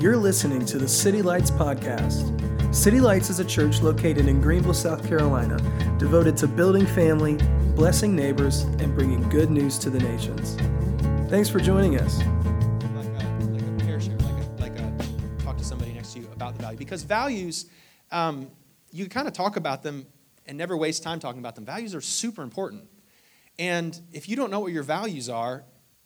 You're listening to the City Lights Podcast. City Lights is a church located in Greenville, South Carolina, devoted to building family, blessing neighbors, and bringing good news to the nations. Thanks for joining us. like a, like a share, like a, like a talk to somebody next to you about the value. Because values, um, you kind of talk about them and never waste time talking about them. Values are super important. And if you don't know what your values are,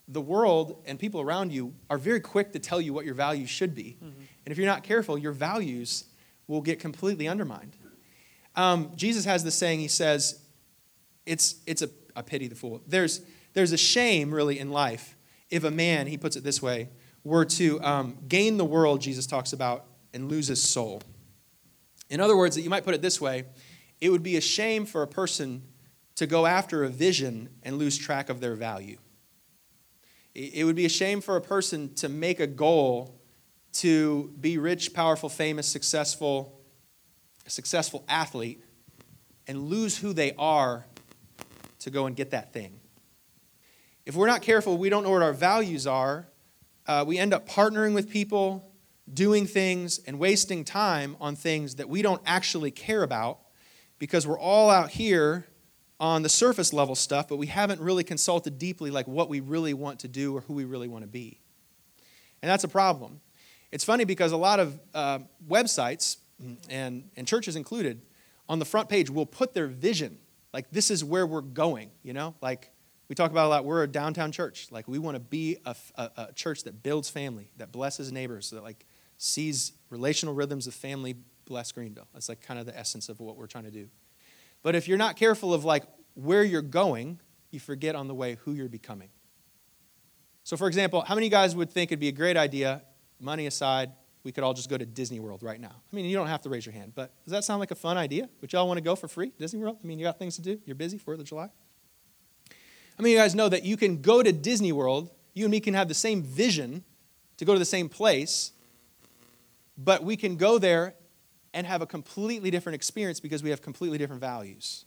the world and people around you are very quick to tell you what your values should be. And if you're not careful, your values will get completely undermined. Um, Jesus has this saying, he says, it's, it's a, a pity the fool. There's, there's a shame, really, in life if a man, he puts it this way, were to um, gain the world, Jesus talks about, and lose his soul. In other words, you might put it this way it would be a shame for a person to go after a vision and lose track of their value. It would be a shame for a person to make a goal to be rich, powerful, famous, successful, successful athlete and lose who they are to go and get that thing. If we're not careful, we don't know what our values are, uh, we end up partnering with people, doing things, and wasting time on things that we don't actually care about because we're all out here on the surface level stuff, but we haven't really consulted deeply like what we really want to do or who we really want to be. And that's a problem. It's funny because a lot of uh, websites, and, and churches included, on the front page will put their vision. Like, this is where we're going, you know? Like, we talk about a lot, we're a downtown church. Like, we want to be a, a, a church that builds family, that blesses neighbors, that, like, sees relational rhythms of family bless Greenville. That's, like, kind of the essence of what we're trying to do. But if you're not careful of, like, where you're going, you forget on the way who you're becoming. So, for example, how many guys would think it'd be a great idea, money aside, we could all just go to Disney World right now? I mean, you don't have to raise your hand, but does that sound like a fun idea? Would y'all want to go for free, Disney World? I mean, you got things to do? You're busy, 4th of July? How many of you guys know that you can go to Disney World, you and me can have the same vision to go to the same place, but we can go there and have a completely different experience because we have completely different values.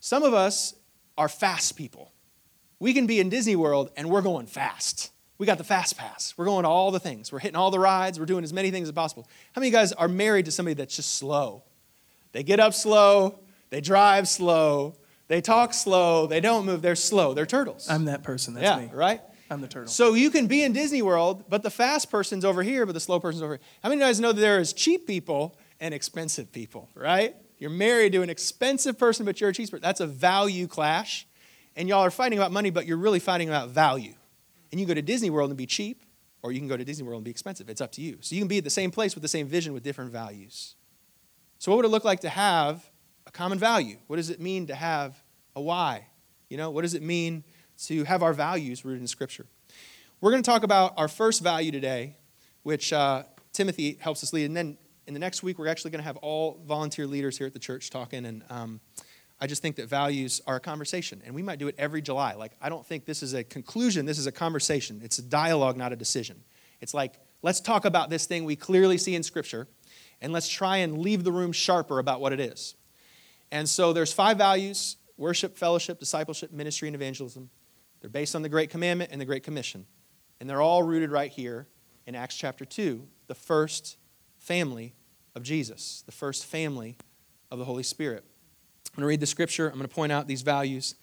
Some of us are fast people. We can be in Disney World and we're going fast. We got the fast pass. We're going to all the things. We're hitting all the rides. We're doing as many things as possible. How many of you guys are married to somebody that's just slow? They get up slow, they drive slow, they talk slow, they don't move, they're slow. They're turtles. I'm that person. That's yeah, me. right? I'm the turtle. So you can be in Disney World, but the fast person's over here, but the slow person's over here. How many of you guys know that there is cheap people and expensive people, right? You're married to an expensive person, but you're a person. That's a value clash. And y'all are fighting about money, but you're really fighting about value. And you can go to Disney World and be cheap, or you can go to Disney World and be expensive. It's up to you. So you can be at the same place with the same vision with different values. So, what would it look like to have a common value? What does it mean to have a why? You know, what does it mean to have our values rooted in Scripture? We're going to talk about our first value today, which uh, Timothy helps us lead. And then in the next week, we're actually going to have all volunteer leaders here at the church talking. And um, I just think that values are a conversation, and we might do it every July. Like, I don't think this is a conclusion, this is a conversation. It's a dialogue, not a decision. It's like, let's talk about this thing we clearly see in Scripture, and let's try and leave the room sharper about what it is. And so there's five values worship, fellowship, discipleship, ministry, and evangelism. They're based on the Great Commandment and the Great Commission. And they're all rooted right here in Acts chapter 2, the first family of Jesus, the first family of the Holy Spirit. I'm going to read the scripture. I'm going to point out these values,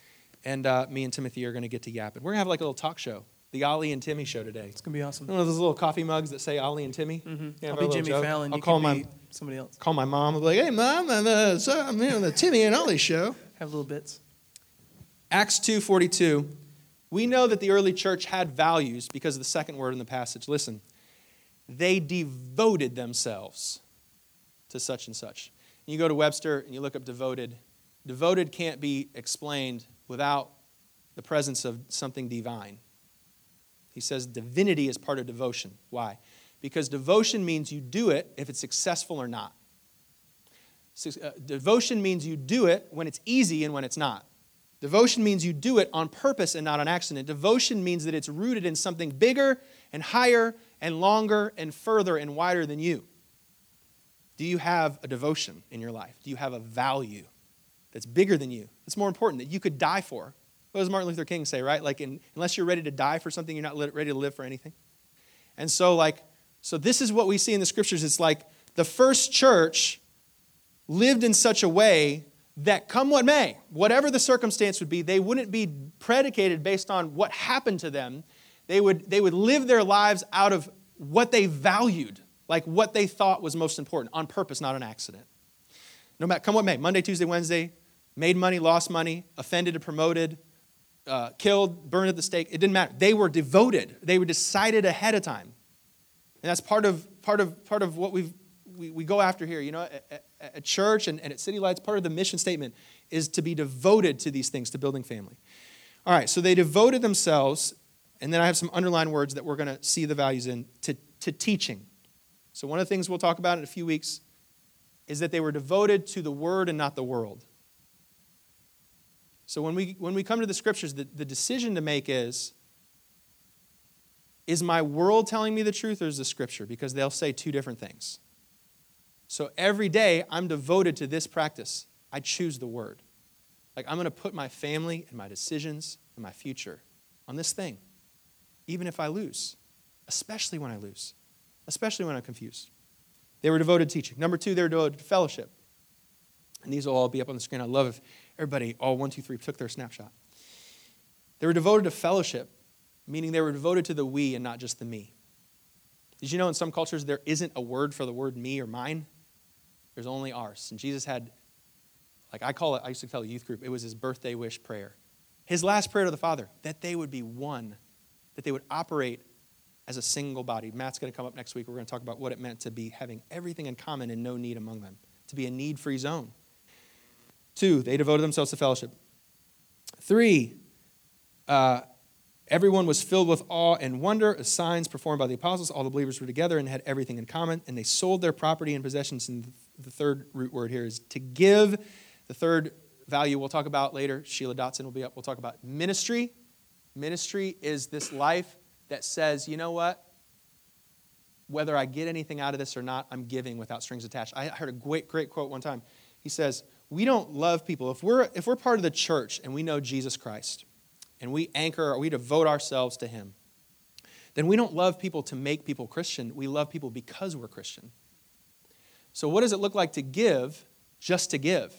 and uh, me and Timothy are going to get to yapping. We're going to have like a little talk show, the Ollie and Timmy show today. it's going to be awesome. One of those little coffee mugs that say Ollie and Timmy. Mm-hmm. Yeah, I'll be Jimmy joke. Fallon. I'll you call my somebody else. call my mom. I'll be like, "Hey, mom, I'm, uh, so I'm here on the Timmy and Ollie show." Have little bits. Acts 2:42. We know that the early church had values because of the second word in the passage. Listen. They devoted themselves to such and such. And you go to Webster and you look up devoted. Devoted can't be explained without the presence of something divine. He says divinity is part of devotion. Why? Because devotion means you do it if it's successful or not. Uh, devotion means you do it when it's easy and when it's not. Devotion means you do it on purpose and not on accident. Devotion means that it's rooted in something bigger and higher and longer and further and wider than you. Do you have a devotion in your life? Do you have a value that's bigger than you? That's more important that you could die for. What does Martin Luther King say, right? Like, in, unless you're ready to die for something, you're not ready to live for anything. And so, like, So, this is what we see in the scriptures. It's like the first church lived in such a way that, come what may, whatever the circumstance would be, they wouldn't be predicated based on what happened to them. They would, they would live their lives out of what they valued, like what they thought was most important, on purpose, not an accident. No matter, come what may, Monday, Tuesday, Wednesday, made money, lost money, offended or promoted, uh, killed, burned at the stake. It didn't matter. They were devoted. They were decided ahead of time. And that's part of, part of, part of what we've, we, we go after here. You know, at, at church and, and at City Lights, part of the mission statement is to be devoted to these things, to building family. All right, so they devoted themselves, and then I have some underlined words that we're going to see the values in, to, to teaching. So, one of the things we'll talk about in a few weeks is that they were devoted to the word and not the world. So, when we, when we come to the scriptures, the, the decision to make is is my world telling me the truth or is the scripture? Because they'll say two different things. So every day I'm devoted to this practice. I choose the word. Like I'm going to put my family and my decisions and my future on this thing, even if I lose, especially when I lose, especially when I'm confused. They were devoted to teaching. Number two, they were devoted to fellowship. And these will all be up on the screen. I love if everybody, all one, two, three, took their snapshot. They were devoted to fellowship meaning they were devoted to the we and not just the me. Did you know in some cultures there isn't a word for the word me or mine? There's only ours. And Jesus had, like I call it, I used to tell a youth group, it was his birthday wish prayer. His last prayer to the Father, that they would be one, that they would operate as a single body. Matt's going to come up next week. We're going to talk about what it meant to be having everything in common and no need among them, to be a need free zone. Two, they devoted themselves to fellowship. Three, uh, Everyone was filled with awe and wonder as signs performed by the apostles. All the believers were together and had everything in common, and they sold their property and possessions. And the third root word here is to give. The third value we'll talk about later, Sheila Dotson will be up. We'll talk about ministry. Ministry is this life that says, you know what? Whether I get anything out of this or not, I'm giving without strings attached. I heard a great, great quote one time. He says, We don't love people. If we're, if we're part of the church and we know Jesus Christ, and we anchor, or we devote ourselves to Him, then we don't love people to make people Christian. We love people because we're Christian. So, what does it look like to give just to give?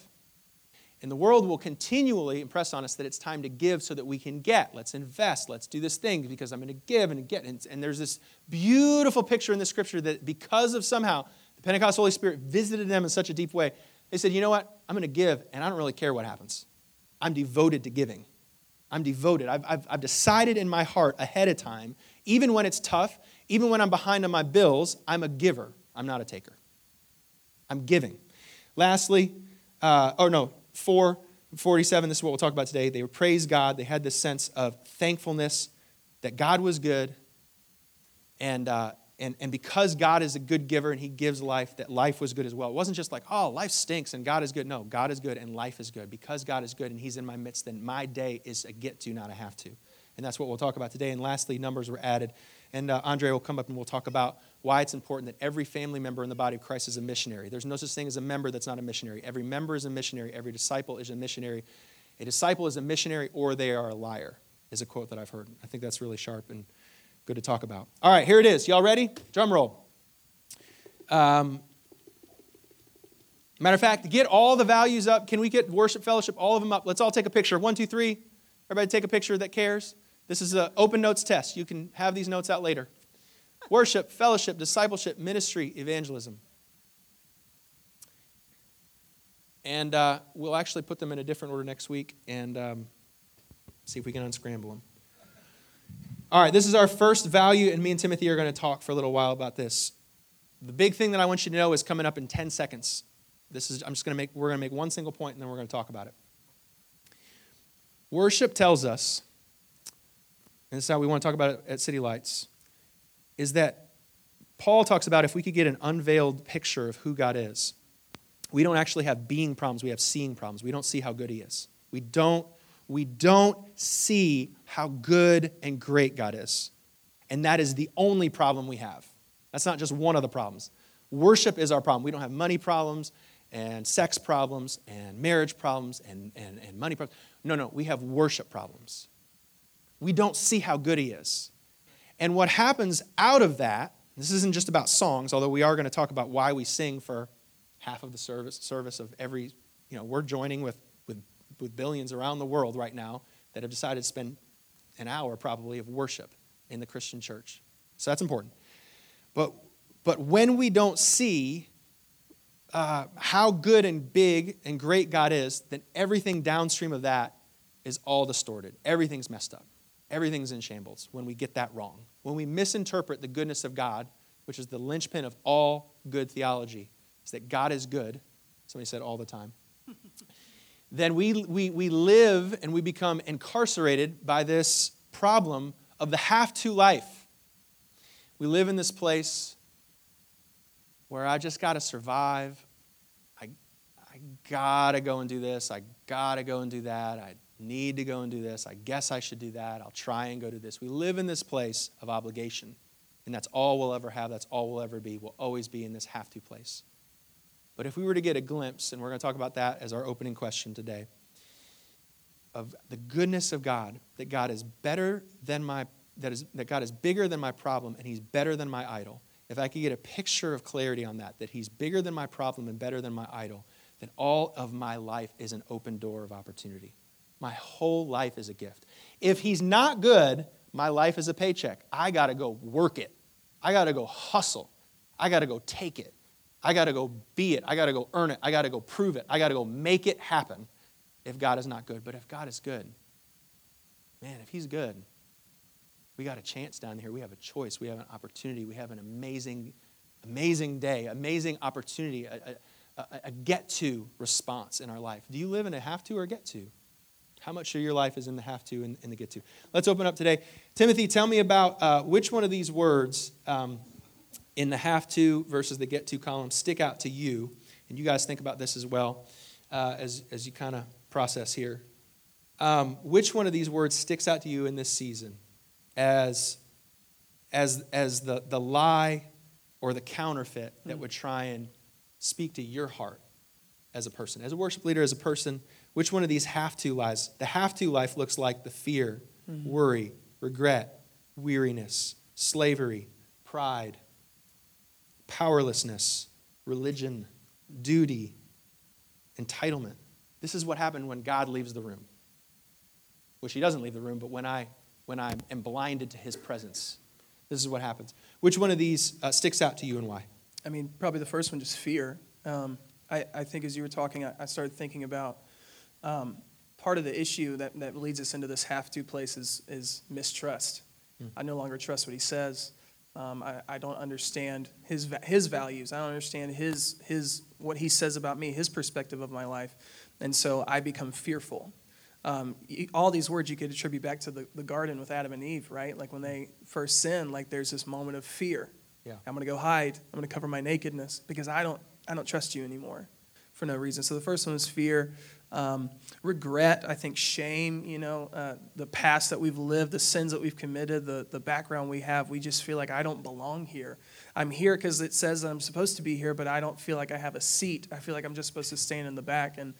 And the world will continually impress on us that it's time to give so that we can get. Let's invest. Let's do this thing because I'm going to give and get. And, and there's this beautiful picture in the scripture that because of somehow the Pentecost Holy Spirit visited them in such a deep way, they said, you know what? I'm going to give and I don't really care what happens. I'm devoted to giving. I'm devoted. I've, I've, I've decided in my heart ahead of time, even when it's tough, even when I'm behind on my bills, I'm a giver. I'm not a taker. I'm giving. Lastly, uh, oh no, 447, this is what we'll talk about today. They praised God. They had this sense of thankfulness that God was good. And, uh, and, and because God is a good giver and He gives life, that life was good as well. It wasn't just like, oh, life stinks and God is good. No, God is good and life is good. Because God is good and He's in my midst, then my day is a get to, not a have to. And that's what we'll talk about today. And lastly, numbers were added. And uh, Andre will come up and we'll talk about why it's important that every family member in the body of Christ is a missionary. There's no such thing as a member that's not a missionary. Every member is a missionary, every disciple is a missionary. A disciple is a missionary or they are a liar, is a quote that I've heard. I think that's really sharp and good to talk about. All right, here it is. Y'all ready? Drum roll. Um, matter of fact, get all the values up. Can we get worship fellowship, all of them up? Let's all take a picture. One, two, three. Everybody take a picture that cares. This is an open notes test. You can have these notes out later. Worship, fellowship, discipleship, ministry, evangelism. And uh, we'll actually put them in a different order next week and um, see if we can unscramble them. All right, this is our first value, and me and Timothy are going to talk for a little while about this. The big thing that I want you to know is coming up in 10 seconds. This is I'm just going to make we're going to make one single point and then we're going to talk about it. Worship tells us, and this is how we want to talk about it at City Lights, is that Paul talks about if we could get an unveiled picture of who God is. We don't actually have being problems, we have seeing problems. We don't see how good he is. We don't we don't see how good and great God is. And that is the only problem we have. That's not just one of the problems. Worship is our problem. We don't have money problems and sex problems and marriage problems and, and, and money problems. No, no, we have worship problems. We don't see how good He is. And what happens out of that, This isn't just about songs, although we are going to talk about why we sing for half of the service, service of every, you know, we're joining with, with, with billions around the world right now that have decided to spend an hour probably of worship in the Christian church. So that's important. But, but when we don't see uh, how good and big and great God is, then everything downstream of that is all distorted. Everything's messed up. Everything's in shambles when we get that wrong. When we misinterpret the goodness of God, which is the linchpin of all good theology, is that God is good. Somebody said all the time. then we, we, we live and we become incarcerated by this problem of the have to life. We live in this place where I just got to survive. I, I got to go and do this. I got to go and do that. I need to go and do this. I guess I should do that. I'll try and go do this. We live in this place of obligation, and that's all we'll ever have. That's all we'll ever be. We'll always be in this have to place. But if we were to get a glimpse, and we're going to talk about that as our opening question today, of the goodness of God, that God is better than my that is that God is bigger than my problem and he's better than my idol. If I could get a picture of clarity on that, that he's bigger than my problem and better than my idol, then all of my life is an open door of opportunity. My whole life is a gift. If he's not good, my life is a paycheck. I got to go work it. I got to go hustle. I got to go take it. I got to go be it. I got to go earn it. I got to go prove it. I got to go make it happen if God is not good. But if God is good, man, if He's good, we got a chance down here. We have a choice. We have an opportunity. We have an amazing, amazing day, amazing opportunity, a, a, a get to response in our life. Do you live in a have to or get to? How much of your life is in the have to and, in the get to? Let's open up today. Timothy, tell me about uh, which one of these words. Um, in the have to versus the get to column stick out to you. And you guys think about this as well uh, as, as you kind of process here. Um, which one of these words sticks out to you in this season as, as, as the, the lie or the counterfeit that would try and speak to your heart as a person? As a worship leader, as a person, which one of these have to lies? The have to life looks like the fear, mm-hmm. worry, regret, weariness, slavery, pride, powerlessness, religion, duty, entitlement. This is what happened when God leaves the room. Which he doesn't leave the room, but when I when I am blinded to his presence. This is what happens. Which one of these uh, sticks out to you and why? I mean, probably the first one, just fear. Um, I, I, think as you were talking, I, I started thinking about um, part of the issue that, that leads us into this have to place is, is mistrust. Mm. I no longer trust what he says. Um, I, I, don't understand his, his values. I don't understand his, his, what he says about me, his perspective of my life. And so I become fearful. Um, all these words you could attribute back to the, the garden with Adam and Eve, right? Like when they first sin, like there's this moment of fear. Yeah. I'm going to go hide. I'm going to cover my nakedness because I don't, I don't trust you anymore for no reason. So the first one is fear. Um, regret, I think shame, you know, uh, the past that we've lived, the sins that we've committed, the, the background we have, we just feel like I don't belong here. I'm here because it says I'm supposed to be here, but I don't feel like I have a seat. I feel like I'm just supposed to stand in the back and,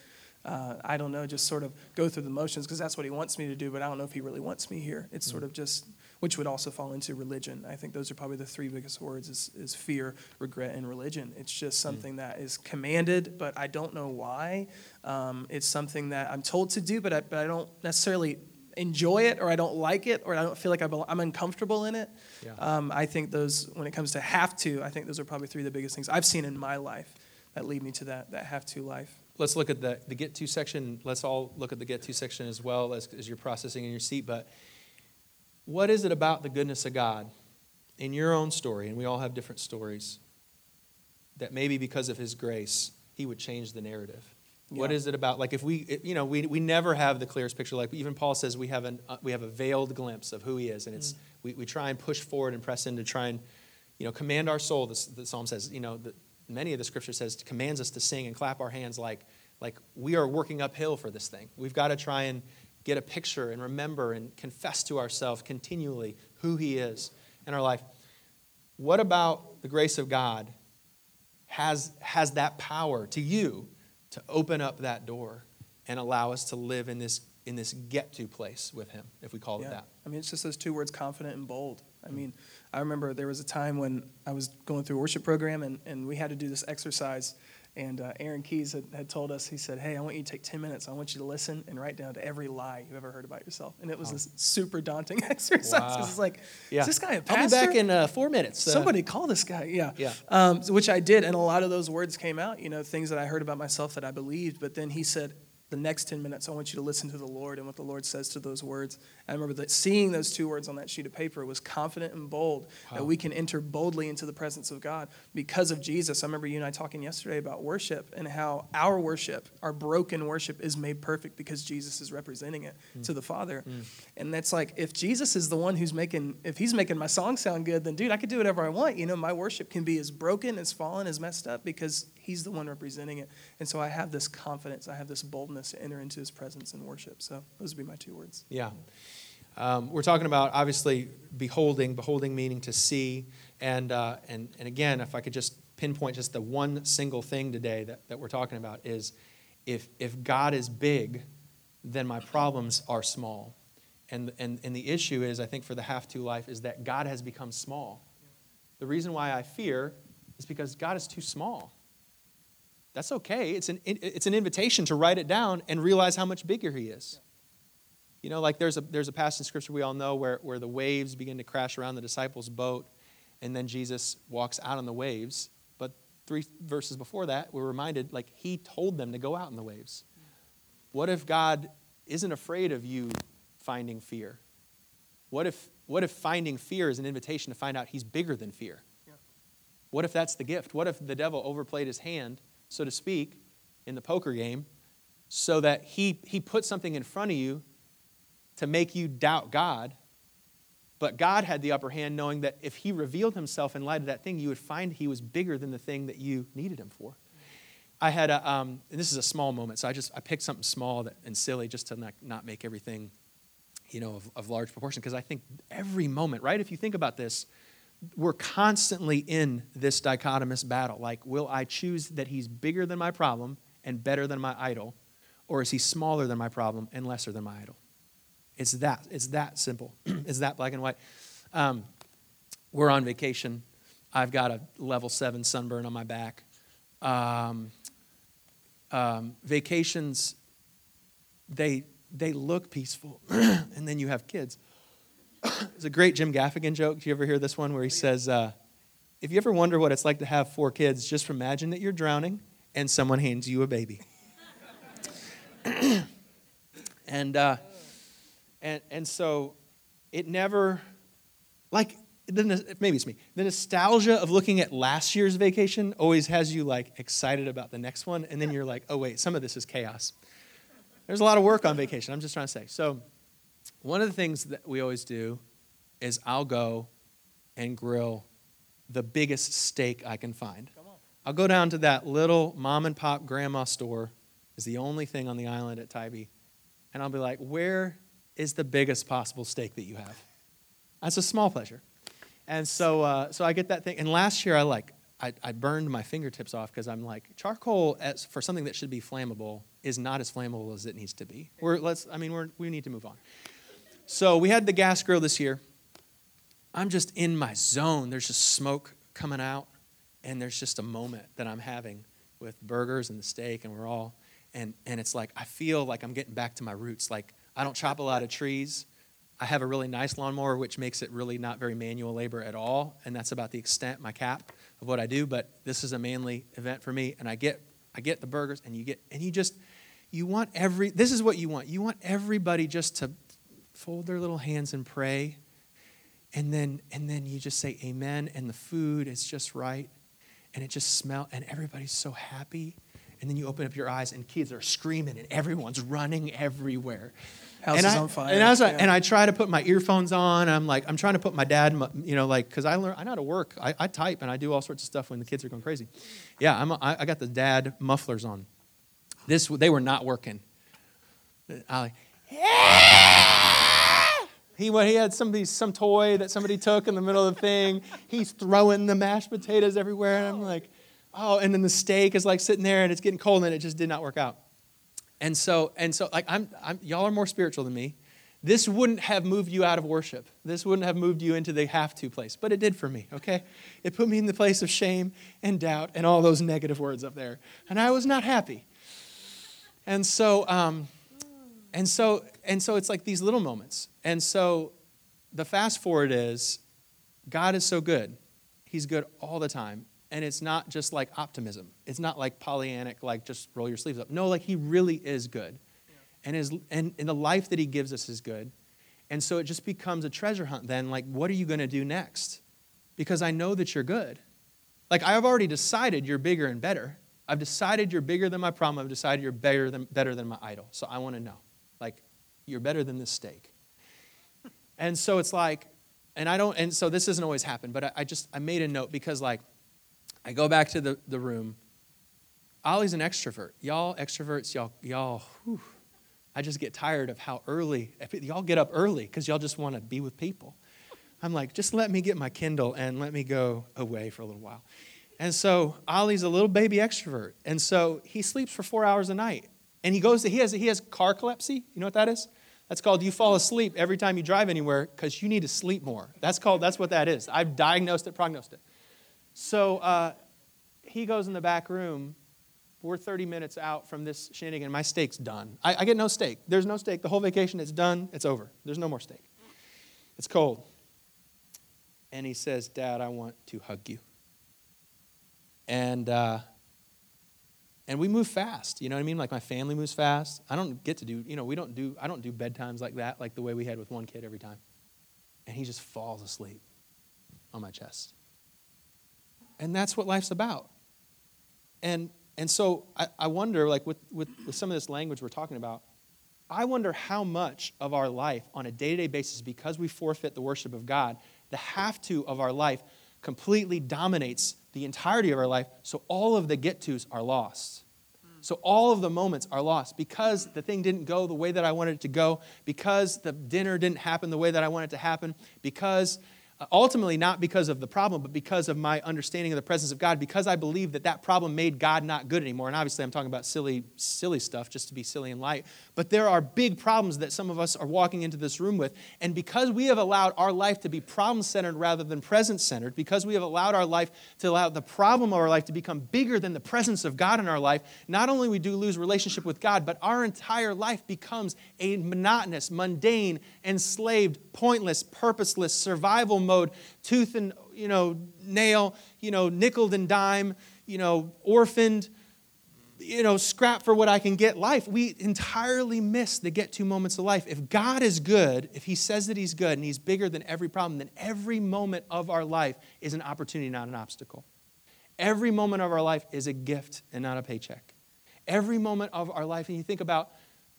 uh, I don't know, just sort of go through the motions because that's what he wants me to do, but I don't know if he really wants me here. It's sort of just which would also fall into religion. I think those are probably the three biggest words is, is fear, regret, and religion. It's just mm. something mm. that is commanded, but I don't know why. Um, it's something that I'm told to do, but I, but I don't necessarily enjoy it or I don't like it or I don't feel like I'm uncomfortable in it. Yeah. Um, I think those, when it comes to have to, I think those are probably three of the biggest things I've seen in my life that lead me to that, that have to life. Let's look at the, the get to section. Let's all look at the get to section as well as, as you're processing in your seat. But what is it about the goodness of God in your own story, and we all have different stories, that maybe because of His grace, He would change the narrative? Yeah. What is it about? Like, if we, you know, we, we never have the clearest picture. Like, even Paul says we have, an, uh, we have a veiled glimpse of who He is, and it's, mm. we, we try and push forward and press in to try and, you know, command our soul. The, the psalm says, you know, the, many of the scripture says, commands us to sing and clap our hands like, like we are working uphill for this thing. We've got to try and get a picture and remember and confess to ourselves continually who He is in our life. What about the grace of God has, has that power to you to open up that door and allow us to live in this, in this get to place with Him, if we call it that? I mean, it's just those two words confident and bold. I mm-hmm. mean, I remember there was a time when I was going through a worship program and, and we had to do this exercise. And uh, Aaron Keyes had, had told us, he said, Hey, I want you to take 10 minutes. I want you to listen and write down to every lie you've ever heard about yourself. And it was this super daunting exercise. Wow. It's like, Yeah. is this guy a pastor? I'll be back in uh, four minutes. Uh, Somebody call this guy. Yeah. Yeah. Um, which I did. And a lot of those words came out, you know, things that I heard about myself that I believed. But then he said, the next 10 minutes, I want you to listen to the Lord and what the Lord says to those words. I remember that seeing those two words on that sheet of paper was confident and bold that we can enter boldly into the presence of God because of Jesus. I remember you and I talking yesterday about worship and how our worship, our broken worship, is made perfect because Jesus is representing it Mm. to the Father. And that's like, if Jesus is the one who's making, if he's making my song sound good, then dude, I could do whatever I want. You know, my worship can be as broken, as fallen, as messed up because he's the one representing it. And so I have this confidence, I have this boldness to enter into his presence and worship. So those would be my two words. Yeah. Um, we're talking about obviously beholding, beholding meaning to see. And, uh, and, and again, if I could just pinpoint just the one single thing today that, that we're talking about is if, if God is big, then my problems are small. And, and, and the issue is, I think, for the have to life, is that God has become small. The reason why I fear is because God is too small. That's okay. It's an, it's an invitation to write it down and realize how much bigger He is. You know, like there's a, there's a passage in Scripture we all know where, where the waves begin to crash around the disciples' boat, and then Jesus walks out on the waves. But three verses before that, we're reminded, like, He told them to go out in the waves. What if God isn't afraid of you finding fear? What if, what if finding fear is an invitation to find out He's bigger than fear? Yeah. What if that's the gift? What if the devil overplayed his hand, so to speak, in the poker game, so that he, he put something in front of you to make you doubt God? But God had the upper hand, knowing that if He revealed Himself in light of that thing, you would find He was bigger than the thing that you needed Him for. I had a, um, and this is a small moment, so I just I picked something small that, and silly just to not, not make everything, you know, of, of large proportion. Because I think every moment, right? If you think about this, we're constantly in this dichotomous battle. Like, will I choose that He's bigger than my problem and better than my idol, or is He smaller than my problem and lesser than my idol? It's that. It's that simple. it's that black and white. Um, we're on vacation. I've got a level seven sunburn on my back. Um, um, vacations, they they look peaceful, and then you have kids. It's a great Jim Gaffigan joke. Do you ever hear this one where he says, uh, "If you ever wonder what it's like to have four kids, just imagine that you're drowning and someone hands you a baby." and uh, and and so it never like the, maybe it's me. The nostalgia of looking at last year's vacation always has you like excited about the next one. And then you're like oh wait some of this is chaos. There's a lot of work on vacation i'm just trying to say. So one of the things that we always do is i'll go and grill the biggest steak i can find i'll go down to that little mom and pop grandma store is the only thing on the island at tybee and i'll be like where is the biggest possible steak that you have that's a small pleasure. And so, uh, so I get that thing. And last year, I like, I, I burned my fingertips off because I'm like, charcoal as, for something that should be flammable is not as flammable as it needs to be. We're, let's, I mean, we're, we need to move on. So we had the gas grill this year. I'm just in my zone. There's just smoke coming out, and there's just a moment that I'm having with burgers and the steak, and we're all, and, and it's like, I feel like I'm getting back to my roots. Like, I don't chop a lot of trees. I have a really nice lawnmower, which makes it really not very manual labor at all, and that's about the extent, my cap, of what I do. But this is a manly event for me, and I get I get the burgers, and you get and you just you want every this is what you want. You want everybody just to fold their little hands and pray, and then and then you just say amen, and the food is just right, and it just smell, and everybody's so happy. And then you open up your eyes, and kids are screaming, and everyone's running everywhere. House and is I, on fire. And I, was like, Yeah. and I try to put my earphones on. I'm like, I'm trying to put my dad, you know, like, because I learn, I know how to work. I, I type and I do all sorts of stuff when the kids are going crazy. Yeah, I'm, a, I, I got the dad mufflers on. This, they were not working. I like, he, he had somebody, some toy that somebody took in the middle of the thing. He's throwing the mashed potatoes everywhere. And I'm like, oh, and then the steak is like sitting there and it's getting cold and it just did not work out. And so, and so like I'm, I'm y'all are more spiritual than me. This wouldn't have moved you out of worship. This wouldn't have moved you into the have to place, but it did for me, okay? It put me in the place of shame and doubt and all those negative words up there. And I was not happy. And so, um, and so, and so it's like these little moments. And so the fast forward is God is so good. He's good all the time. And it's not just like optimism. It's not like Pollyannic, like just roll your sleeves up. No, like he really is good and, his, and, and the life that he gives us is good. And so it just becomes a treasure hunt then. Like, what are you going to do next? Because I know that you're good. Like, I have already decided you're bigger and better. I've decided you're bigger than my problem. I've decided you're better than, better than my idol. So I want to know. Like, you're better than this steak. And so it's like, and I don't, and so this doesn't always happen, but I, I just, I made a note because, like, I go back to the, the room. Ollie's an extrovert. Y'all extroverts, y'all, y'all, whew, I just get tired of how early, y'all get up early because y'all just want to be with people. I'm like, just let me get my Kindle and let me go away for a little while. And so Ollie's a little baby extrovert. And so he sleeps for four hours a night. And he goes to, he has, he has carcolepsy. You know what that is? That's called you fall asleep every time you drive anywhere because you need to sleep more. That's called, that's what that is. I've diagnosed it, prognosed it. So uh, he goes in the back room we're 30 minutes out from this shenanigan. My steak's done. I, I, get no steak. There's no steak. The whole vacation is done. It's over. There's no more steak. It's cold. And he says, Dad, I want to hug you. And, uh, and we move fast. You know what I mean? Like my family moves fast. I don't get to do, you know, we don't do, I don't do bedtimes like that, like the way we had with one kid every time. And he just falls asleep on my chest. And that's what life's about. And and so I, I wonder, like with, with, with some of this language we're talking about, I wonder how much of our life on a day to day basis, because we forfeit the worship of God, the have to of our life completely dominates the entirety of our life, so all of the get tos are lost. So all of the moments are lost because the thing didn't go the way that I wanted it to go, because the dinner didn't happen the way that I wanted it to happen, because Uh, ultimately not because of the problem, but because of my understanding of the presence of God, because I believe that that problem made God not good anymore. And obviously, I'm talking about silly, silly stuff just to be silly and light. But there are big problems that some of us are walking into this room with. And because we have allowed our life to be problem centered rather than present centered, because we have allowed our life to allow the problem of our life to become bigger than the presence of God in our life, not only we do lose relationship with God, but our entire life becomes a monotonous, mundane, enslaved, pointless, purposeless survival mode, tooth and you know nail, you know nickel and dime, you know orphaned, you know scrap for what I can get life. We entirely miss the get to moments of life. If God is good, if He says that He's good and He's bigger than every problem, then every moment of our life is an opportunity, not an obstacle. Every moment of our life is a gift and not a paycheck. Every moment of our life, and you think about,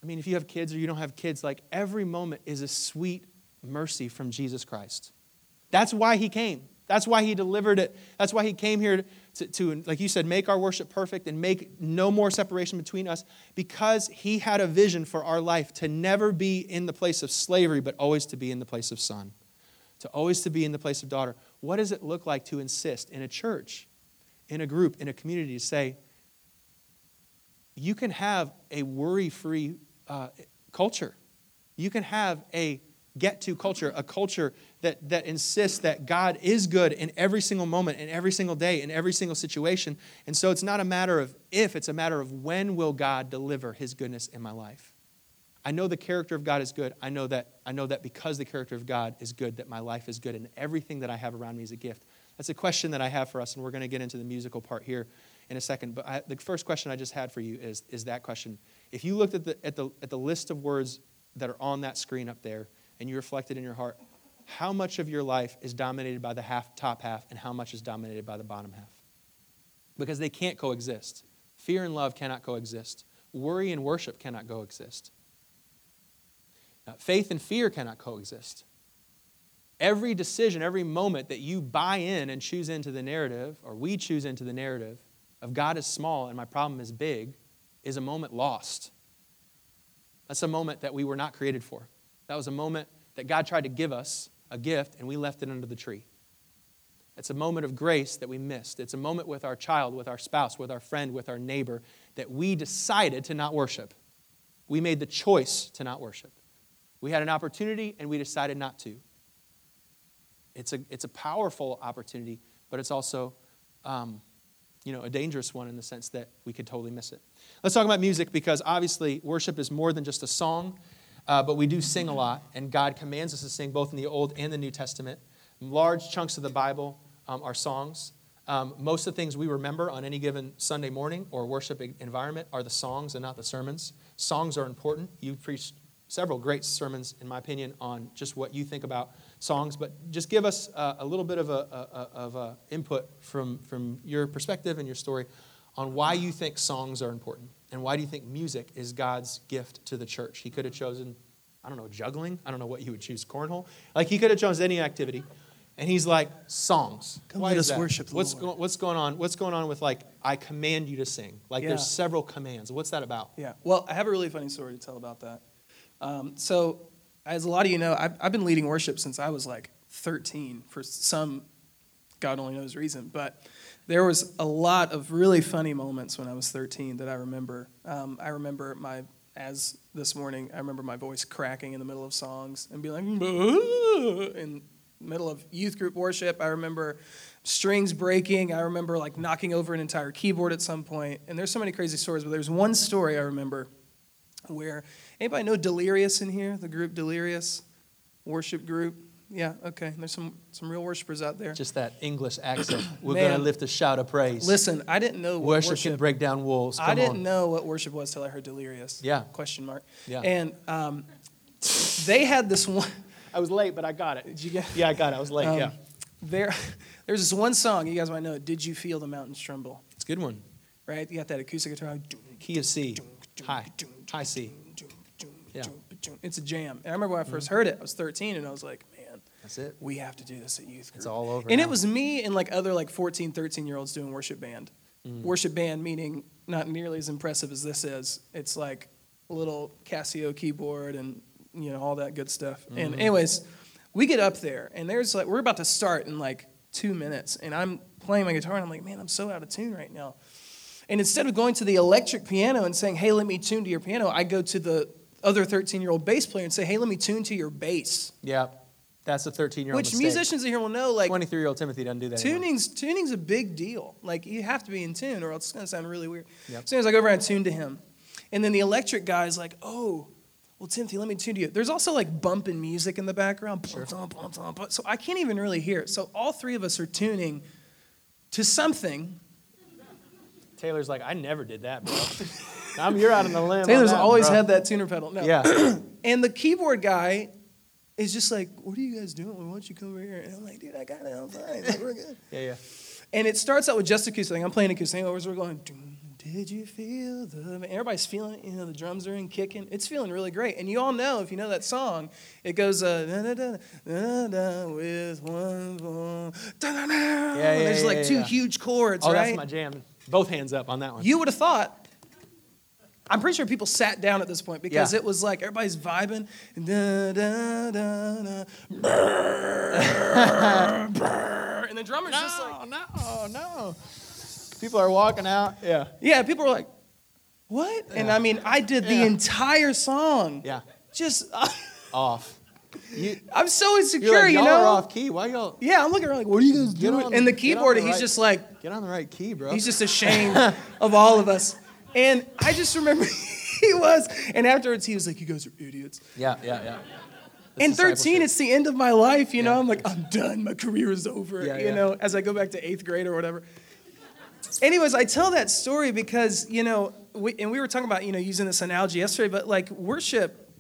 I mean, if you have kids or you don't have kids, like every moment is a sweet mercy from Jesus Christ. That's why he came. That's why he delivered it. That's why he came here to, to, like you said, make our worship perfect and make no more separation between us because he had a vision for our life to never be in the place of slavery, but always to be in the place of son, to always to be in the place of daughter. What does it look like to insist in a church, in a group, in a community to say, you can have a worry free uh, culture? You can have a get to culture, a culture that, that insists that God is good in every single moment, in every single day, in every single situation. And so it's not a matter of if, it's a matter of when will God deliver his goodness in my life. I know the character of God is good. I know that I know that because the character of God is good, that my life is good, and everything that I have around me is a gift. That's a question that I have for us, and we're going to get into the musical part here in a second. But I, the first question I just had for you is, is that question. If you looked at the, at, the, at the list of words that are on that screen up there, and you reflected in your heart, how much of your life is dominated by the half, top half and how much is dominated by the bottom half? Because they can't coexist. Fear and love cannot coexist. Worry and worship cannot coexist. Now, faith and fear cannot coexist. Every decision, every moment that you buy in and choose into the narrative, or we choose into the narrative of God is small and my problem is big, is a moment lost. That's a moment that we were not created for. That was a moment that God tried to give us a gift and we left it under the tree. It's a moment of grace that we missed. It's a moment with our child, with our spouse, with our friend, with our neighbor that we decided to not worship. We made the choice to not worship. We had an opportunity and we decided not to. It's a, it's a powerful opportunity, but it's also um, you know, a dangerous one in the sense that we could totally miss it. Let's talk about music because obviously worship is more than just a song, uh, but we do sing a lot, and God commands us to sing both in the Old and the New Testament. Large chunks of the Bible um, are songs. Um, most of the things we remember on any given Sunday morning or worship environment are the songs and not the sermons. Songs are important. You preached several great sermons, in my opinion, on just what you think about songs, but just give us a, a little bit of a, a, of a input from, from your perspective and your story on why you think songs are important and why do you think music is God's gift to the church. He could have chosen, I don't know, juggling. I don't know what he would choose, cornhole. Like he could have chosen any activity. And he's like, songs. Come Why let us that? worship what's, go, what's going on? What's going on with like, I command you to sing? Like yeah. there's several commands. What's that about? Yeah. Well, I have a really funny story to tell about that. Um, so, as a lot of you know, I've, I've been leading worship since I was like 13 for some God only knows reason. But there was a lot of really funny moments when I was 13 that I remember. Um, I remember my, as this morning, I remember my voice cracking in the middle of songs and be like, in middle of youth group worship. I remember strings breaking. I remember like knocking over an entire keyboard at some point. And there's so many crazy stories, but there's one story I remember where anybody know Delirious in here? The group Delirious worship group. Yeah, okay. There's some some real worshipers out there. Just that English accent. We're going to lift a shout of praise. Listen, I didn't know what worship, worship can break down walls. Come I didn't on. know what worship was till I heard Delirious. Yeah. Question mark. Yeah. And um, they had this one. I was late, but I got it. Did you get? Yeah, I got it. I was late. Um, yeah. There, there's this one song you guys might know. It, Did you feel the mountains tremble? It's a good one. Right. You got that acoustic guitar. Key of C. High. High C. Yeah. It's a jam. And I remember when I 1st mm-hmm. heard it, I was 13, and I was like, man, that's it. We have to do this at youth group. It's all over. And now. it was me and like other like 14, 13 year olds doing worship band. Mm. Worship band meaning not nearly as impressive as this is. It's like a little Casio keyboard and you know all that good stuff. Mm. And anyways, we get up there and there's like we're about to start in like two minutes, and I'm playing my guitar and I'm like, man, I'm so out of tune right now. And instead of going to the electric piano and saying, hey, let me tune to your piano, I go to the other 13 year old bass player and say, hey, let me tune to your bass. Yeah. That's a 13 year old Which mistake. musicians in here will know, like 23 year old Timothy doesn't do that. Tuning's anymore. tuning's a big deal. Like you have to be in tune, or else it's gonna sound really weird. Yep. As soon as I go over and tune to him, and then the electric guy's like, "Oh, well, Timothy, let me tune to you." There's also like bumping music in the background, sure. so I can't even really hear it. So all three of us are tuning to something. Taylor's like, "I never did that, bro." I'm, you're out on the limb. Taylor's that, always bro. had that tuner pedal. No. Yeah. and the keyboard guy is just like, "What are you guys doing? Why don't you come over here?" And I'm like, "Dude, I got it. I'm fine. Like, we're good." yeah, yeah. And it starts out with just acoustic. I'm playing acoustic. We're going. Did you feel the? Everybody's feeling it. You know, the drums are in kicking. It's feeling really great. And you all know if you know that song, it goes uh, da, da, da, da, with one. one da, da, da. Yeah, yeah, There's yeah, like yeah, two yeah. huge chords. Oh, right? that's my jam. Both hands up on that one. You would have thought I'm pretty sure people sat down at this point because yeah. it was like everybody's vibing. Da, da, da, brr, brr, and the drummer's no, just like, no, no. People are walking out. Yeah. Yeah, people are like, what? Yeah. And I mean, I did the yeah. entire song. Yeah. Just off. You, I'm so insecure, like, you know. Are off key. Why y'all? Yeah, I'm looking around like, what are you guys doing? On, and the keyboard, the he's just like, get on the right key, bro. He's just ashamed of all of us. And I just remember he was. And afterwards, he was like, You guys are idiots. Yeah, yeah, yeah. And 13, it's the end of my life, you know. I'm like, I'm done. My career is over, yeah, you yeah. know, as I go back to eighth grade or whatever. Anyways, I tell that story because, you know, we, and we were talking about, you know, using this analogy yesterday, but like worship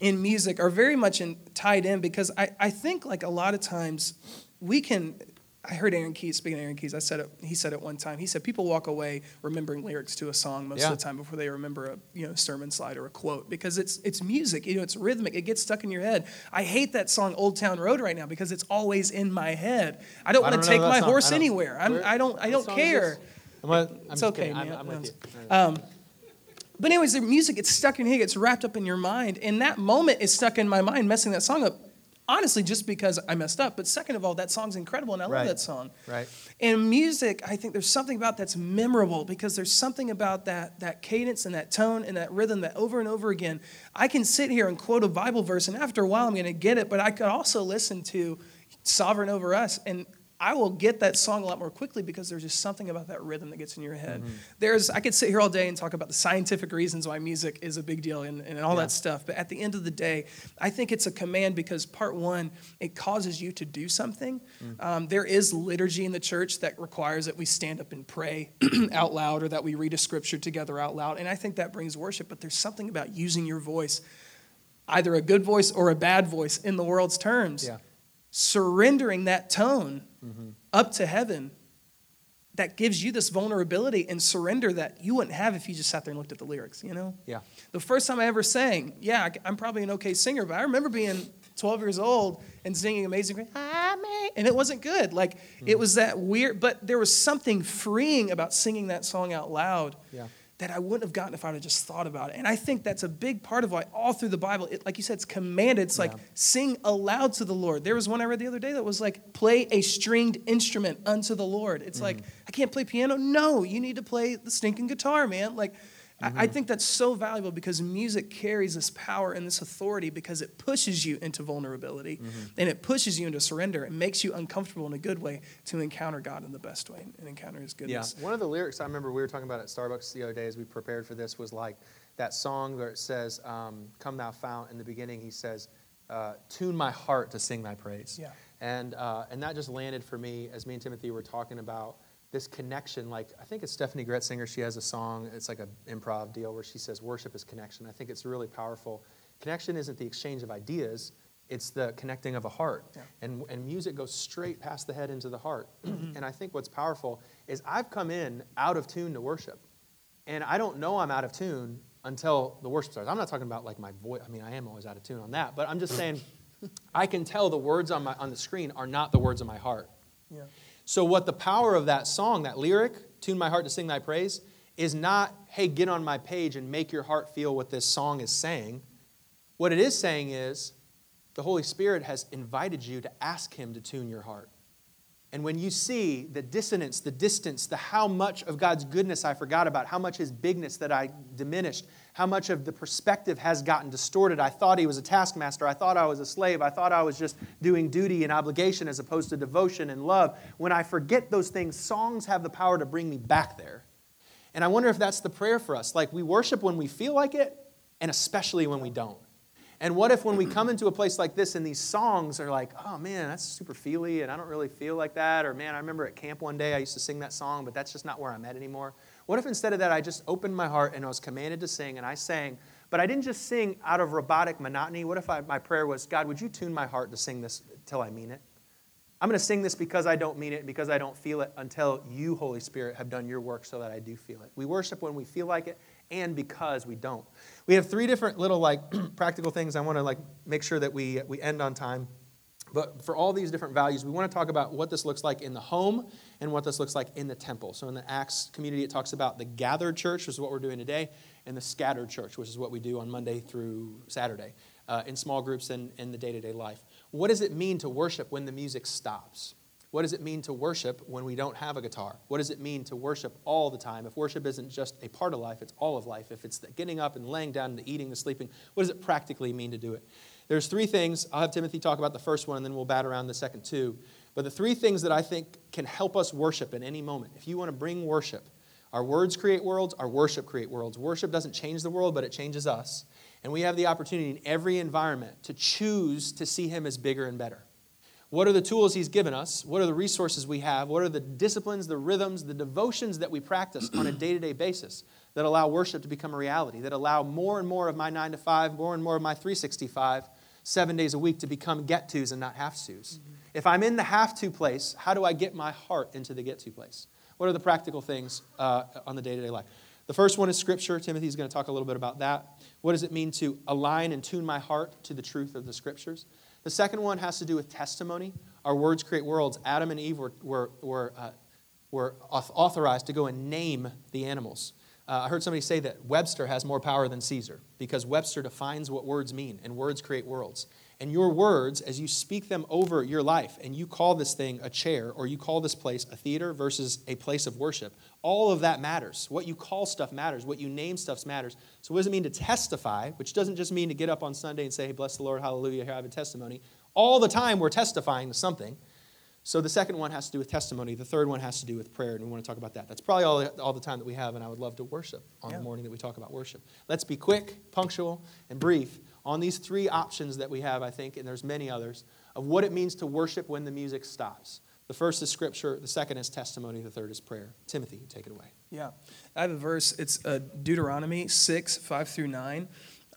and music are very much in, tied in because I, I think like a lot of times we can I heard Aaron Keyes, speaking of Aaron Keyes, I said it, he said it one time. He said people walk away remembering lyrics to a song most yeah. of the time before they remember a you know sermon slide or a quote because it's it's music, you know, it's rhythmic, it gets stuck in your head. I hate that song Old Town Road right now because it's always in my head. I don't want to take my song. horse anywhere. I'm, I don't I don't care. I'm, I'm it's okay. I'm, I'm with you. Um, but anyways, the music gets stuck in here, gets wrapped up in your mind, and that moment is stuck in my mind, messing that song up honestly just because I messed up, but second of all, that song's incredible and I love that song. Right. And music, I think there's something about that's memorable because there's something about that that cadence and that tone and that rhythm that over and over again, I can sit here and quote a Bible verse and after a while I'm going to get it, but I could also listen to Sovereign Over Us and I will get that song a lot more quickly because there's just something about that rhythm that gets in your head. There's I could sit here all day and talk about the scientific reasons why music is a big deal and, and all Yeah. that stuff, but at the end of the day, I think it's a command because part one, it causes you to do something. Um, there is liturgy in the church that requires that we stand up and pray out loud or that we read a scripture together out loud. And I think that brings worship, but there's something about using your voice, either a good voice or a bad voice in the world's terms, Yeah. Surrendering that tone mm-hmm. up to heaven. That gives you this vulnerability and surrender that you wouldn't have if you just sat there and looked at the lyrics, you know? Yeah. The first time I ever sang, yeah, I'm probably an okay singer, but I remember being 12 years old and singing Amazing Grace, and it wasn't good. Like, it mm. was that weird, but there was something freeing about singing that song out loud Yeah. That I wouldn't have gotten if I'd have just thought about it. And I think that's a big part of why all through the Bible, it, like you said, it's commanded. It's like sing aloud to the Lord. There was one I read the other day that was like play a stringed instrument unto the Lord. It's mm. like I can't play piano. No, you need to play the stinking guitar, man. Like I, I think that's so valuable because music carries this power and this authority because it pushes you into vulnerability and it pushes you into surrender. It makes you uncomfortable in a good way to encounter God in the best way and encounter His goodness. Yeah. goodness. One of the lyrics I remember we were talking about at Starbucks the other day as we prepared for this was like that song where it says, um, Come thou fount. In the beginning, he says, uh, Tune my heart to sing thy praise. Yeah. And, uh, and that just landed for me as me and Timothy were talking about this connection. Like, I think it's Steffany Gretzinger. She has a song, it's like an improv deal where she says, Worship is connection. I think it's really powerful. Connection isn't the exchange of ideas, it's the connecting of a heart. Yeah. And, and music goes straight past the head into the heart. and I think what's powerful is I've come in out of tune to worship. And I don't know I'm out of tune until the worship starts. I'm not talking about like my voice. I mean, I am always out of tune on that. But I'm just saying I can tell the words on, my, on the screen are not the words of my heart. Yeah. So, what the power of that song, that lyric, Tune My Heart to Sing Thy Praise, is not, hey, get on my page and make your heart feel what this song is saying. What it is saying is, the Holy Spirit has invited you to ask Him to tune your heart. And when you see the dissonance, the distance, the how much of God's goodness I forgot about, how much His bigness that I diminished, how much of the perspective has gotten distorted. I thought He was a taskmaster. I thought I was a slave. I thought I was just doing duty and obligation as opposed to devotion and love. When I forget those things, songs have the power to bring me back there. And I wonder if that's the prayer for us. Like we worship when we feel like it, and especially when we don't. And what if when we come into a place like this and these songs are like, oh man, that's super feely and I don't really feel like that? Or man, I remember at camp one day I used to sing that song, but that's just not where I'm at anymore. What if instead of that I just opened my heart and I was commanded to sing and I sang, but I didn't just sing out of robotic monotony? What if I, my prayer was, God, would you tune my heart to sing this till I mean it? I'm going to sing this because I don't mean it, because I don't feel it, until you, Holy Spirit, have done your work so that I do feel it. We worship when we feel like it and because we don't. We have three different little like practical things I want to like make sure that we we end on time. But for all these different values, we want to talk about what this looks like in the home and what this looks like in the temple. So in the Acts community, it talks about the gathered church, which is what we're doing today, and the scattered church, which is what we do on Monday through Saturday uh, in small groups and in the day to day life. What does it mean to worship when the music stops? What does it mean to worship when we don't have a guitar? What does it mean to worship all the time? If worship isn't just a part of life, it's all of life. If it's the getting up and laying down, the eating, the sleeping, what does it practically mean to do it? There's three things. I'll have Timothy talk about the first one, and then we'll bat around the second two. But the three things that I think can help us worship in any moment. If you want to bring worship, our words create worlds, our worship create worlds. Worship doesn't change the world, but it changes us. And we have the opportunity in every environment to choose to see Him as bigger and better. What are the tools He's given us? What are the resources we have? What are the disciplines, the rhythms, the devotions that we practice on a day to day basis that allow worship to become a reality, that allow more and more of my nine to five, more and more of my 365, seven days a week to become get tos and not have tos? If I'm in the have to place, how do I get my heart into the get to place? What are the practical things uh, on the day to day life? The first one is Scripture. Timothy's going to talk a little bit about that. What does it mean to align and tune my heart to the truth of the Scriptures? The second one has to do with testimony. Our words create worlds. Adam and Eve were, were, were, uh, were authorized to go and name the animals. Uh, I heard somebody say that Webster has more power than Caesar because Webster defines what words mean, and words create worlds. And your words, as you speak them over your life, and you call this thing a chair, or you call this place a theater versus a place of worship, all of that matters. What you call stuff matters. What you name stuff matters. So, what does it mean to testify? Which doesn't just mean to get up on Sunday and say, hey, bless the Lord, hallelujah, here I have a testimony. All the time we're testifying to something. So, the second one has to do with testimony. The third one has to do with prayer, and we want to talk about that. That's probably all, all the time that we have, and I would love to worship on yeah. the morning that we talk about worship. Let's be quick, punctual, and brief on these three options that we have, I think, and there's many others, of what it means to worship when the music stops. The first is scripture, the second is testimony, the third is prayer. Timothy, take it away. Yeah. I have a verse, it's uh, Deuteronomy 6, 5 through 9.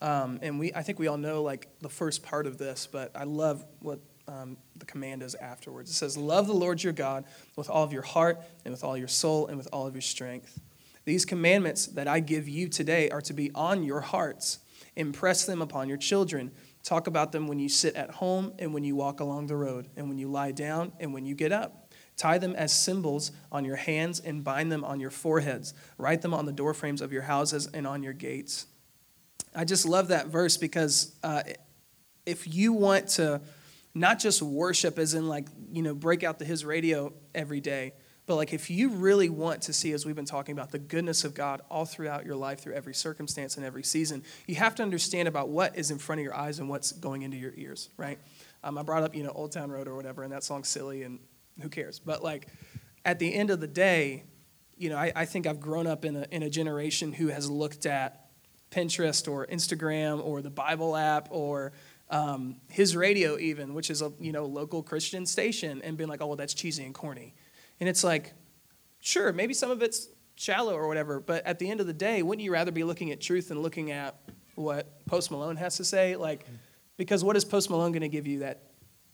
Um, and we, I think we all know like the first part of this, but I love what um, the command is afterwards. It says, Love the Lord your God with all of your heart and with all your soul and with all of your strength. These commandments that I give you today are to be on your hearts. Impress them upon your children. Talk about them when you sit at home and when you walk along the road, and when you lie down and when you get up. Tie them as symbols on your hands and bind them on your foreheads. Write them on the doorframes of your houses and on your gates. I just love that verse because uh, if you want to not just worship, as in like, you know, break out the his radio every day, but like if you really want to see, as we've been talking about, the goodness of God all throughout your life, through every circumstance and every season, you have to understand about what is in front of your eyes and what's going into your ears, right? Um, I brought up, you know, Old Town Road or whatever, and that song's silly and who cares? But like at the end of the day, you know, I, I think I've grown up in a, in a generation who has looked at Pinterest or Instagram or the Bible app or um, his radio even, which is a you know local Christian station, and been like, oh well, that's cheesy and corny. And it's like, sure, maybe some of it's shallow or whatever, but at the end of the day, wouldn't you rather be looking at truth than looking at what Post Malone has to say? Like, because what is Post Malone going to give you that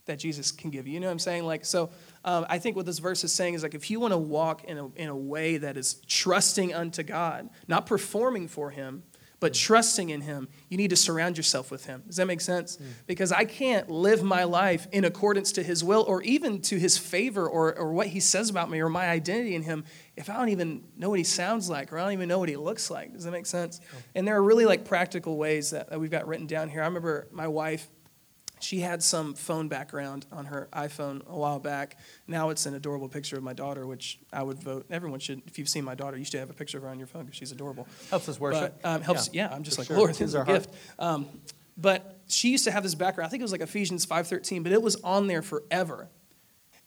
that Jesus can give you? You know what I'm saying? Like, so um, I think what this verse is saying is like, if you want to walk in a, in a way that is trusting unto God, not performing for Him, but trusting in Him, you need to surround yourself with Him. Does that make sense? Mm. Because I can't live my life in accordance to His will or even to His favor or, or what He says about me or my identity in Him if I don't even know what He sounds like or I don't even know what He looks like. Does that make sense? Yeah. And there are really like practical ways that, that we've got written down here. I remember my wife she had some phone background on her iPhone a while back. Now it's an adorable picture of my daughter, which I would vote. Everyone should, if you've seen my daughter, you should have a picture of her on your phone because she's adorable. Helps us worship. But, um, helps, yeah. yeah. I'm just like, sure. Lord, this is a gift. Um, but she used to have this background. I think it was like Ephesians 5.13, but it was on there forever.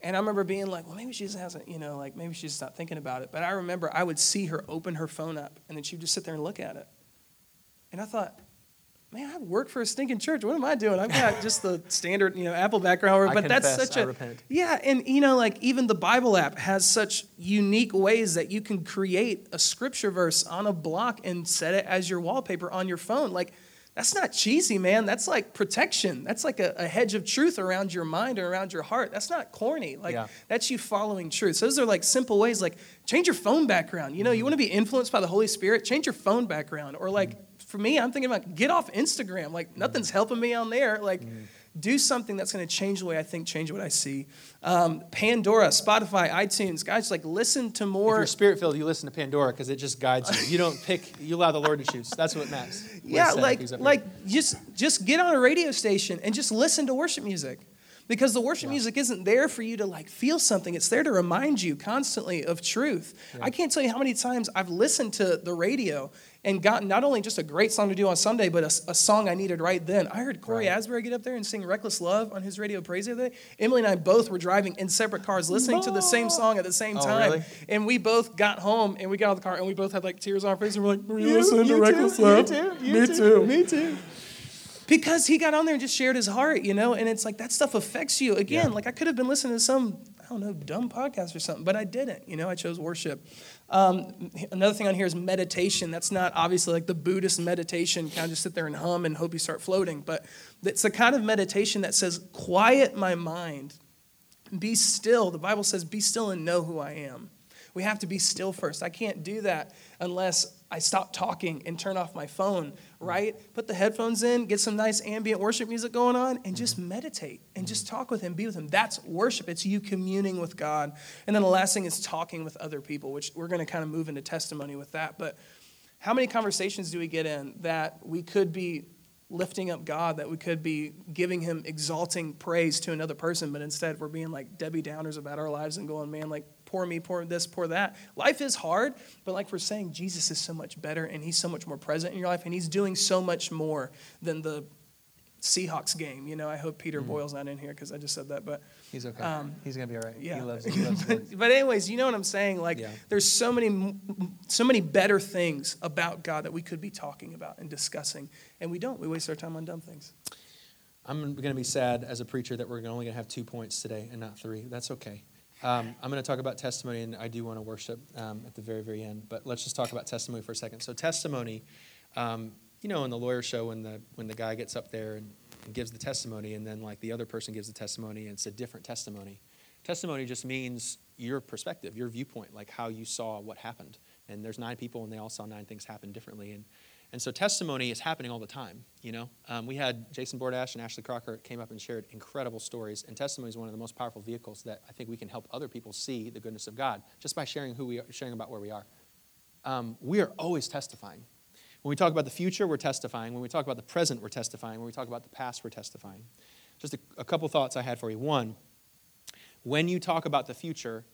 And I remember being like, well, maybe she just hasn't, you know, like maybe she's just not thinking about it. But I remember I would see her open her phone up, and then she would just sit there and look at it. And I thought, man, I work for a stinking church. What am I doing? I've got just the standard, you know, Apple background, but that's such a yeah. And you know, like even the Bible app has such unique ways that you can create a scripture verse on a block and set it as your wallpaper on your phone. Like that's not cheesy, man. That's like protection. That's like a, a hedge of truth around your mind or around your heart. That's not corny. Like yeah. that's you following truth. So those are like simple ways. Like change your phone background. You know, mm-hmm. you want to be influenced by the Holy Spirit. Change your phone background, or like. Mm-hmm for me, I'm thinking about get off Instagram. Like nothing's helping me on there. Like mm. do something that's going to change the way I think, change what I see. Um, Pandora, Spotify, iTunes, guys, like listen to more. If you're spirit filled, you listen to Pandora because it just guides you. You don't pick. You allow the Lord to choose. That's what matters. yeah, like like just just get on a radio station and just listen to worship music because the worship yeah. music isn't there for you to like feel something it's there to remind you constantly of truth yeah. i can't tell you how many times i've listened to the radio and got not only just a great song to do on Sunday, but a, a song I needed right then. I heard Cory right. Asbury get up there and sing Reckless Love on his radio praise the other day. Emily and I both were driving in separate cars listening no. to the same song at the same oh, time. Really? And we both got home and we got out of the car and we both had like tears on our face and we're like, Were you, you listening to Reckless too, Love? You too, you Me too. too. Me too because he got on there and just shared his heart, you know, and it's like that stuff affects you. Again, yeah. like I could have been listening to some, I don't know, dumb podcast or something, but I didn't, you know, I chose worship. Um, another thing on here is meditation. That's not obviously like the Buddhist meditation, kind of just sit there and hum and hope you start floating, but it's the kind of meditation that says, quiet my mind, be still. The Bible says, be still and know who I am. We have to be still first. I can't do that unless I stop talking and turn off my phone, right? Put the headphones in, get some nice ambient worship music going on, and just mm-hmm. meditate and just talk with Him, be with Him. That's worship. It's you communing with God. And then the last thing is talking with other people, which we're going to kind of move into testimony with that. But how many conversations do we get in that we could be lifting up God, that we could be giving Him exalting praise to another person, but instead we're being like Debbie Downers about our lives and going, man, like, pour me, poor this, poor that. Life is hard, but like we're saying, Jesus is so much better and He's so much more present in your life and He's doing so much more than the Seahawks game. You know, I hope Peter mm Boyle's not in here because I just said that, but he's okay. Um, he's gonna be all right. Yeah. He loves, he loves but, but, anyways, you know what I'm saying? Like, yeah. there's so many, so many better things about God that we could be talking about and discussing, and we don't. We waste our time on dumb things. I'm gonna be sad as a preacher that we're only gonna have two points today and not three. That's okay. Um, I'm going to talk about testimony, and I do want to worship um, at the very, very end. But let's just talk about testimony for a second. So, testimony um, you know, in the lawyer show when the when the guy gets up there and, and gives the testimony, and then like the other person gives the testimony, and it's a different testimony. Testimony just means your perspective, your viewpoint, like how you saw what happened. And there's nine people, and they all saw nine things happen differently. And and so testimony is happening all the time. You know, um, we had Jason Bordash and Ashley Crocker came up and shared incredible stories. And testimony is one of the most powerful vehicles that I think we can help other people see the goodness of God just by sharing who we are, sharing about where we are. Um, we are always testifying. When we talk about the future, we're testifying. When we talk about the present, we're testifying. When we talk about the past, we're testifying. Just a, a couple thoughts I had for you. One, when you talk about the future,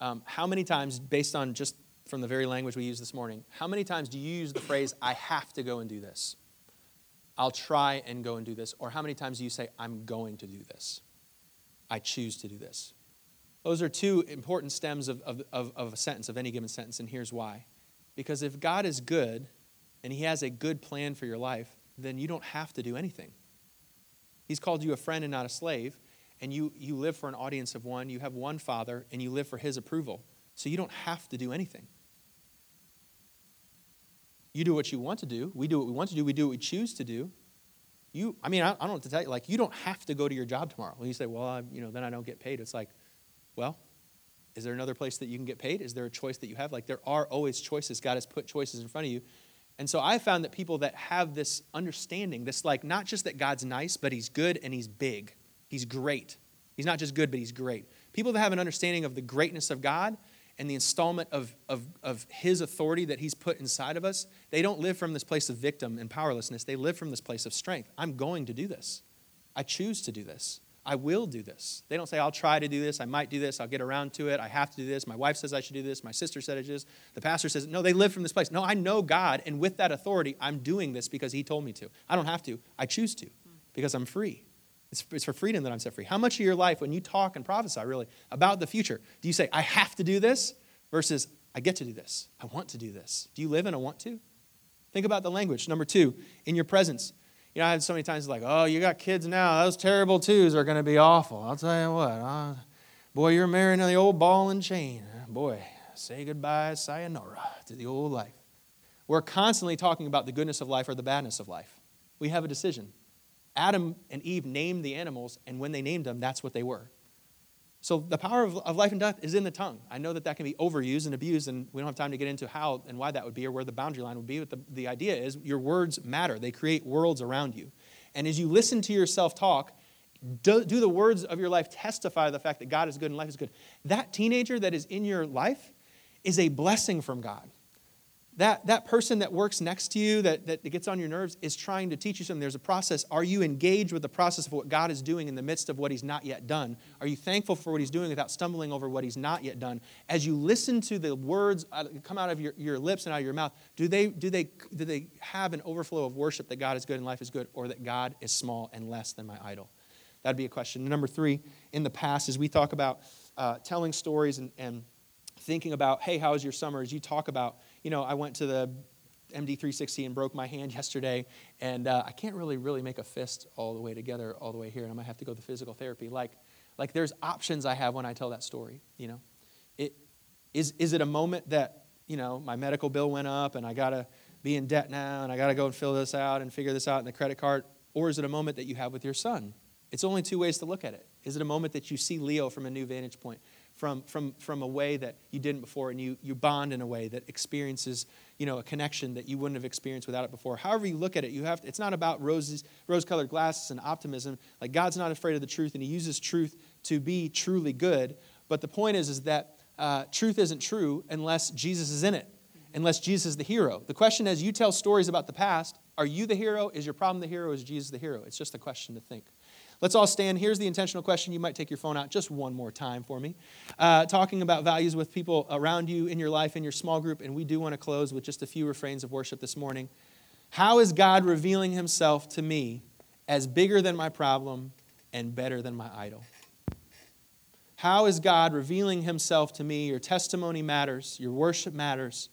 um, how many times, based on just from the very language we used this morning, how many times do you use the phrase, I have to go and do this? I'll try and go and do this. Or how many times do you say, I'm going to do this? I choose to do this. Those are two important stems of, of, of, of a sentence, of any given sentence, and here's why. Because if God is good, and He has a good plan for your life, then you don't have to do anything. He's called you a friend and not a slave, and you, you live for an audience of one. You have one Father, and you live for His approval. So you don't have to do anything. You do what you want to do. We do what we want to do. We do what we choose to do. You, I mean, I, I don't what to tell you. Like, you don't have to go to your job tomorrow. When you say, well, I, you know, then I don't get paid. It's like, well, is there another place that you can get paid? Is there a choice that you have? Like, there are always choices. God has put choices in front of you. And so I found that people that have this understanding, this like not just that God's nice, but he's good and he's big. He's great. He's not just good, but he's great. People that have an understanding of the greatness of God and the installment of, of, of his authority that he's put inside of us, they don't live from this place of victim and powerlessness. They live from this place of strength. I'm going to do this. I choose to do this. I will do this. They don't say, I'll try to do this, I might do this, I'll get around to it, I have to do this, my wife says I should do this, my sister said it is, the pastor says, no, they live from this place. No, I know God, and with that authority, I'm doing this because He told me to. I don't have to, I choose to because I'm free. It's, it's for freedom that I'm set free. How much of your life, when you talk and prophesy really about the future, do you say, I have to do this versus I get to do this? I want to do this. Do you live in a want to? Think about the language. Number two, in your presence. You know, I had so many times like, oh, you got kids now. Those terrible twos are going to be awful. I'll tell you what. Uh, boy, you're marrying the old ball and chain. Boy, say goodbye, sayonara to the old life. We're constantly talking about the goodness of life or the badness of life. We have a decision. Adam and Eve named the animals, and when they named them, that's what they were. So the power of, of life and death is in the tongue. I know that that can be overused and abused, and we don't have time to get into how and why that would be or where the boundary line would be. But the, the idea is your words matter, they create worlds around you. And as you listen to yourself talk, do, do the words of your life testify the fact that God is good and life is good? That teenager that is in your life is a blessing from God that, that person that works next to you that, that gets on your nerves is trying to teach you something. There's a process. Are you engaged with the process of what God is doing in the midst of what He's not yet done? Are you thankful for what He's doing without stumbling over what He's not yet done? As you listen to the words come out of your, your lips and out of your mouth, do they, do, they, do they have an overflow of worship that God is good and life is good, or that God is small and less than my idol? That'd be a question. Number three, in the past, as we talk about uh, telling stories and, and thinking about, hey, how was your summer? As you talk about, you know, I went to the MD360 and broke my hand yesterday, and uh, I can't really, really make a fist all the way together, all the way here, and I might have to go to physical therapy. Like, like there's options I have when I tell that story, you know. It, is, is it a moment that, you know, my medical bill went up and I got to be in debt now and I got to go and fill this out and figure this out in the credit card? Or is it a moment that you have with your son? It's only two ways to look at it. Is it a moment that you see Leo from a new vantage point? From, from, from a way that you didn't before, and you, you bond in a way that experiences you know, a connection that you wouldn't have experienced without it before. However you look at it, you have to, it's not about roses, rose-colored glasses and optimism. Like God's not afraid of the truth, and He uses truth to be truly good. But the point is, is that uh, truth isn't true unless Jesus is in it, unless Jesus is the hero. The question is, you tell stories about the past, Are you the hero? Is your problem the hero? Is Jesus the hero? It's just a question to think. Let's all stand. Here's the intentional question. You might take your phone out just one more time for me. Uh, talking about values with people around you in your life, in your small group, and we do want to close with just a few refrains of worship this morning. How is God revealing himself to me as bigger than my problem and better than my idol? How is God revealing himself to me? Your testimony matters, your worship matters.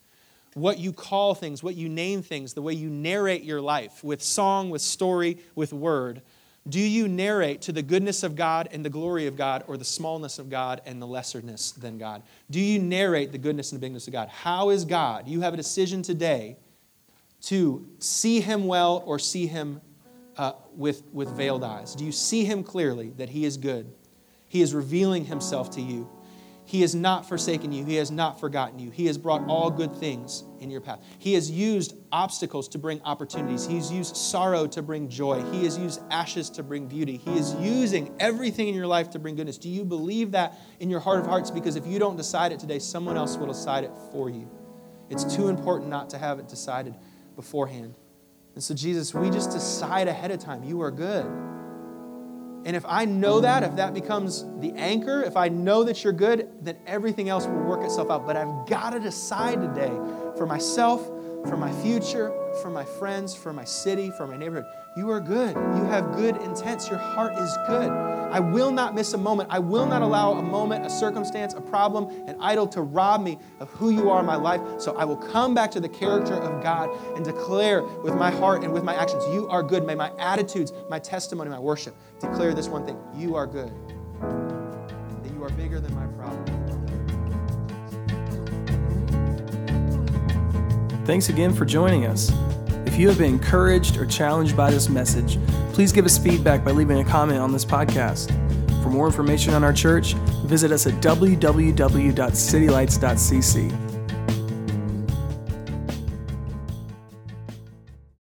What you call things, what you name things, the way you narrate your life with song, with story, with word do you narrate to the goodness of God and the glory of God, or the smallness of God and the lesserness than God? Do you narrate the goodness and the bigness of God? How is God? You have a decision today to see Him well or see Him uh, with, with veiled eyes. Do you see Him clearly that He is good? He is revealing Himself to you. He has not forsaken you. He has not forgotten you. He has brought all good things in your path. He has used obstacles to bring opportunities. He's used sorrow to bring joy. He has used ashes to bring beauty. He is using everything in your life to bring goodness. Do you believe that in your heart of hearts? Because if you don't decide it today, someone else will decide it for you. It's too important not to have it decided beforehand. And so, Jesus, we just decide ahead of time you are good. And if I know that, if that becomes the anchor, if I know that you're good, then everything else will work itself out. But I've got to decide today for myself, for my future, for my friends, for my city, for my neighborhood. You are good. You have good intents. Your heart is good. I will not miss a moment. I will not allow a moment, a circumstance, a problem, an idol to rob me of who you are in my life. So I will come back to the character of God and declare with my heart and with my actions, You are good. May my attitudes, my testimony, my worship declare this one thing You are good. That you are bigger than my problem. Thanks again for joining us. If you have been encouraged or challenged by this message, please give us feedback by leaving a comment on this podcast. For more information on our church, visit us at www.citylights.cc.